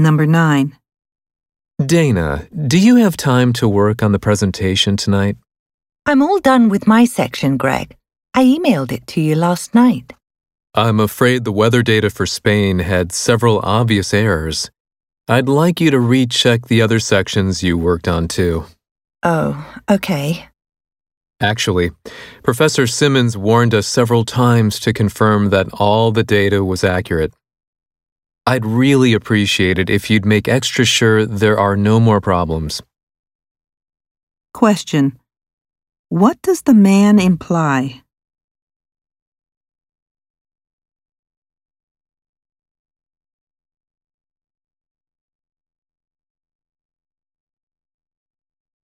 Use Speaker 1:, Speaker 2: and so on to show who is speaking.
Speaker 1: Number 9.
Speaker 2: Dana, do you have time to work on the presentation tonight?
Speaker 3: I'm all done with my section, Greg. I emailed it to you last night.
Speaker 2: I'm afraid the weather data for Spain had several obvious errors. I'd like you to recheck the other sections you worked on too.
Speaker 3: Oh, okay.
Speaker 2: Actually, Professor Simmons warned us several times to confirm that all the data was accurate. I'd really appreciate it if you'd make extra sure there are no more problems.
Speaker 1: Question. What does the man imply?